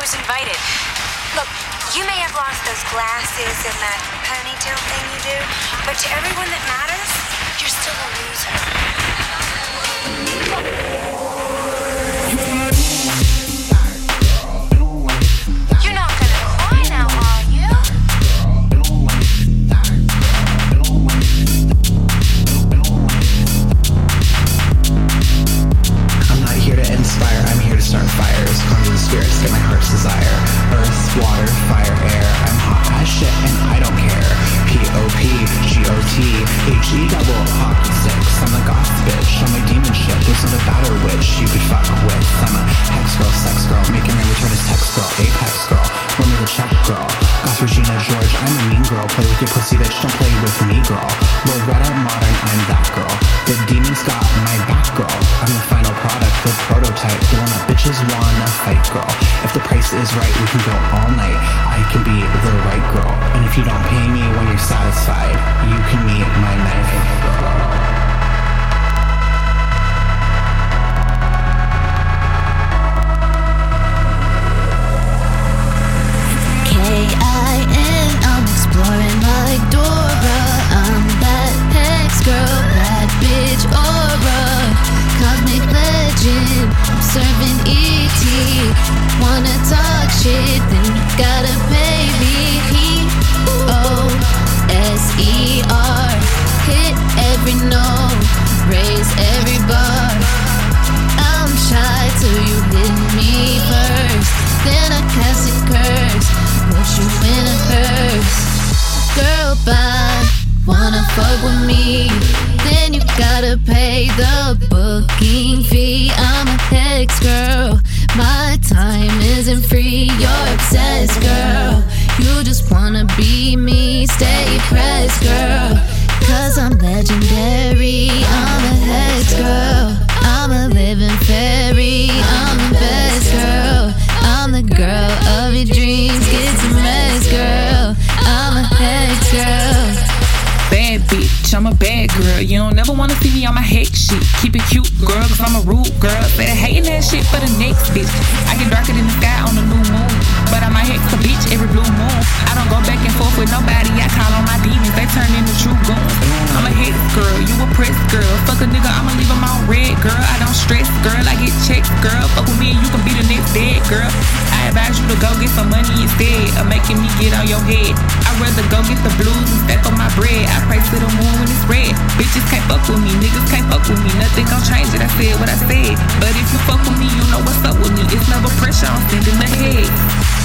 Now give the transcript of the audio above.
was invited. Look, you may have lost those glasses and that ponytail thing you do, but to everyone that matters, you're still a loser. H-E double hockey sticks. I'm a goth bitch, I'm a demon shit. There's not a battle witch you could fuck with. I'm a hex girl, sex girl, making my return as text girl, apex girl. Woman the check girl. Goth Regina George, I'm a mean girl. Play with your pussy bitch, don't play with me girl. Loretta Modern, I'm that girl. The demon's got my back girl. I'm the final product, the prototype, the one that bitches wanna fight girl. If the price is right, we can go all night. I can be the right girl. And if you don't pay me when you're satisfied, Wanna talk shit, then you gotta pay me. P-O-S-E-R. Hit every note, raise every bar. I'm shy till you hit me first. Then I cast a curse, put you in a hearse. Girl, bye, wanna fuck with me? Then you gotta pay the booking legendary, I'm a hex girl. I'm a living fairy, I'm the best girl. I'm the girl of your dreams, get some rest, girl. I'm a hex girl. Bad bitch, I'm a bad girl. You don't never wanna see me on my head shit. Keep it cute, girl, cause I'm a rude girl. Better hating that shit for the next bitch. I get darker than the sky on the new moon. But I might hex a bitch every blue moon. I don't go back and forth with nobody. I call on my girl. Fuck with me and you can be the next dead, girl. I advise you to go get some money instead of making me get on your head. I'd rather go get the blues and stack on my bread. I pray to the moon when it's red. Bitches can't fuck with me, niggas can't fuck with me. Nothing gon' change it. I said what I said. But if you fuck with me, you know what's up with me. It's never pressure I'm sending ahead.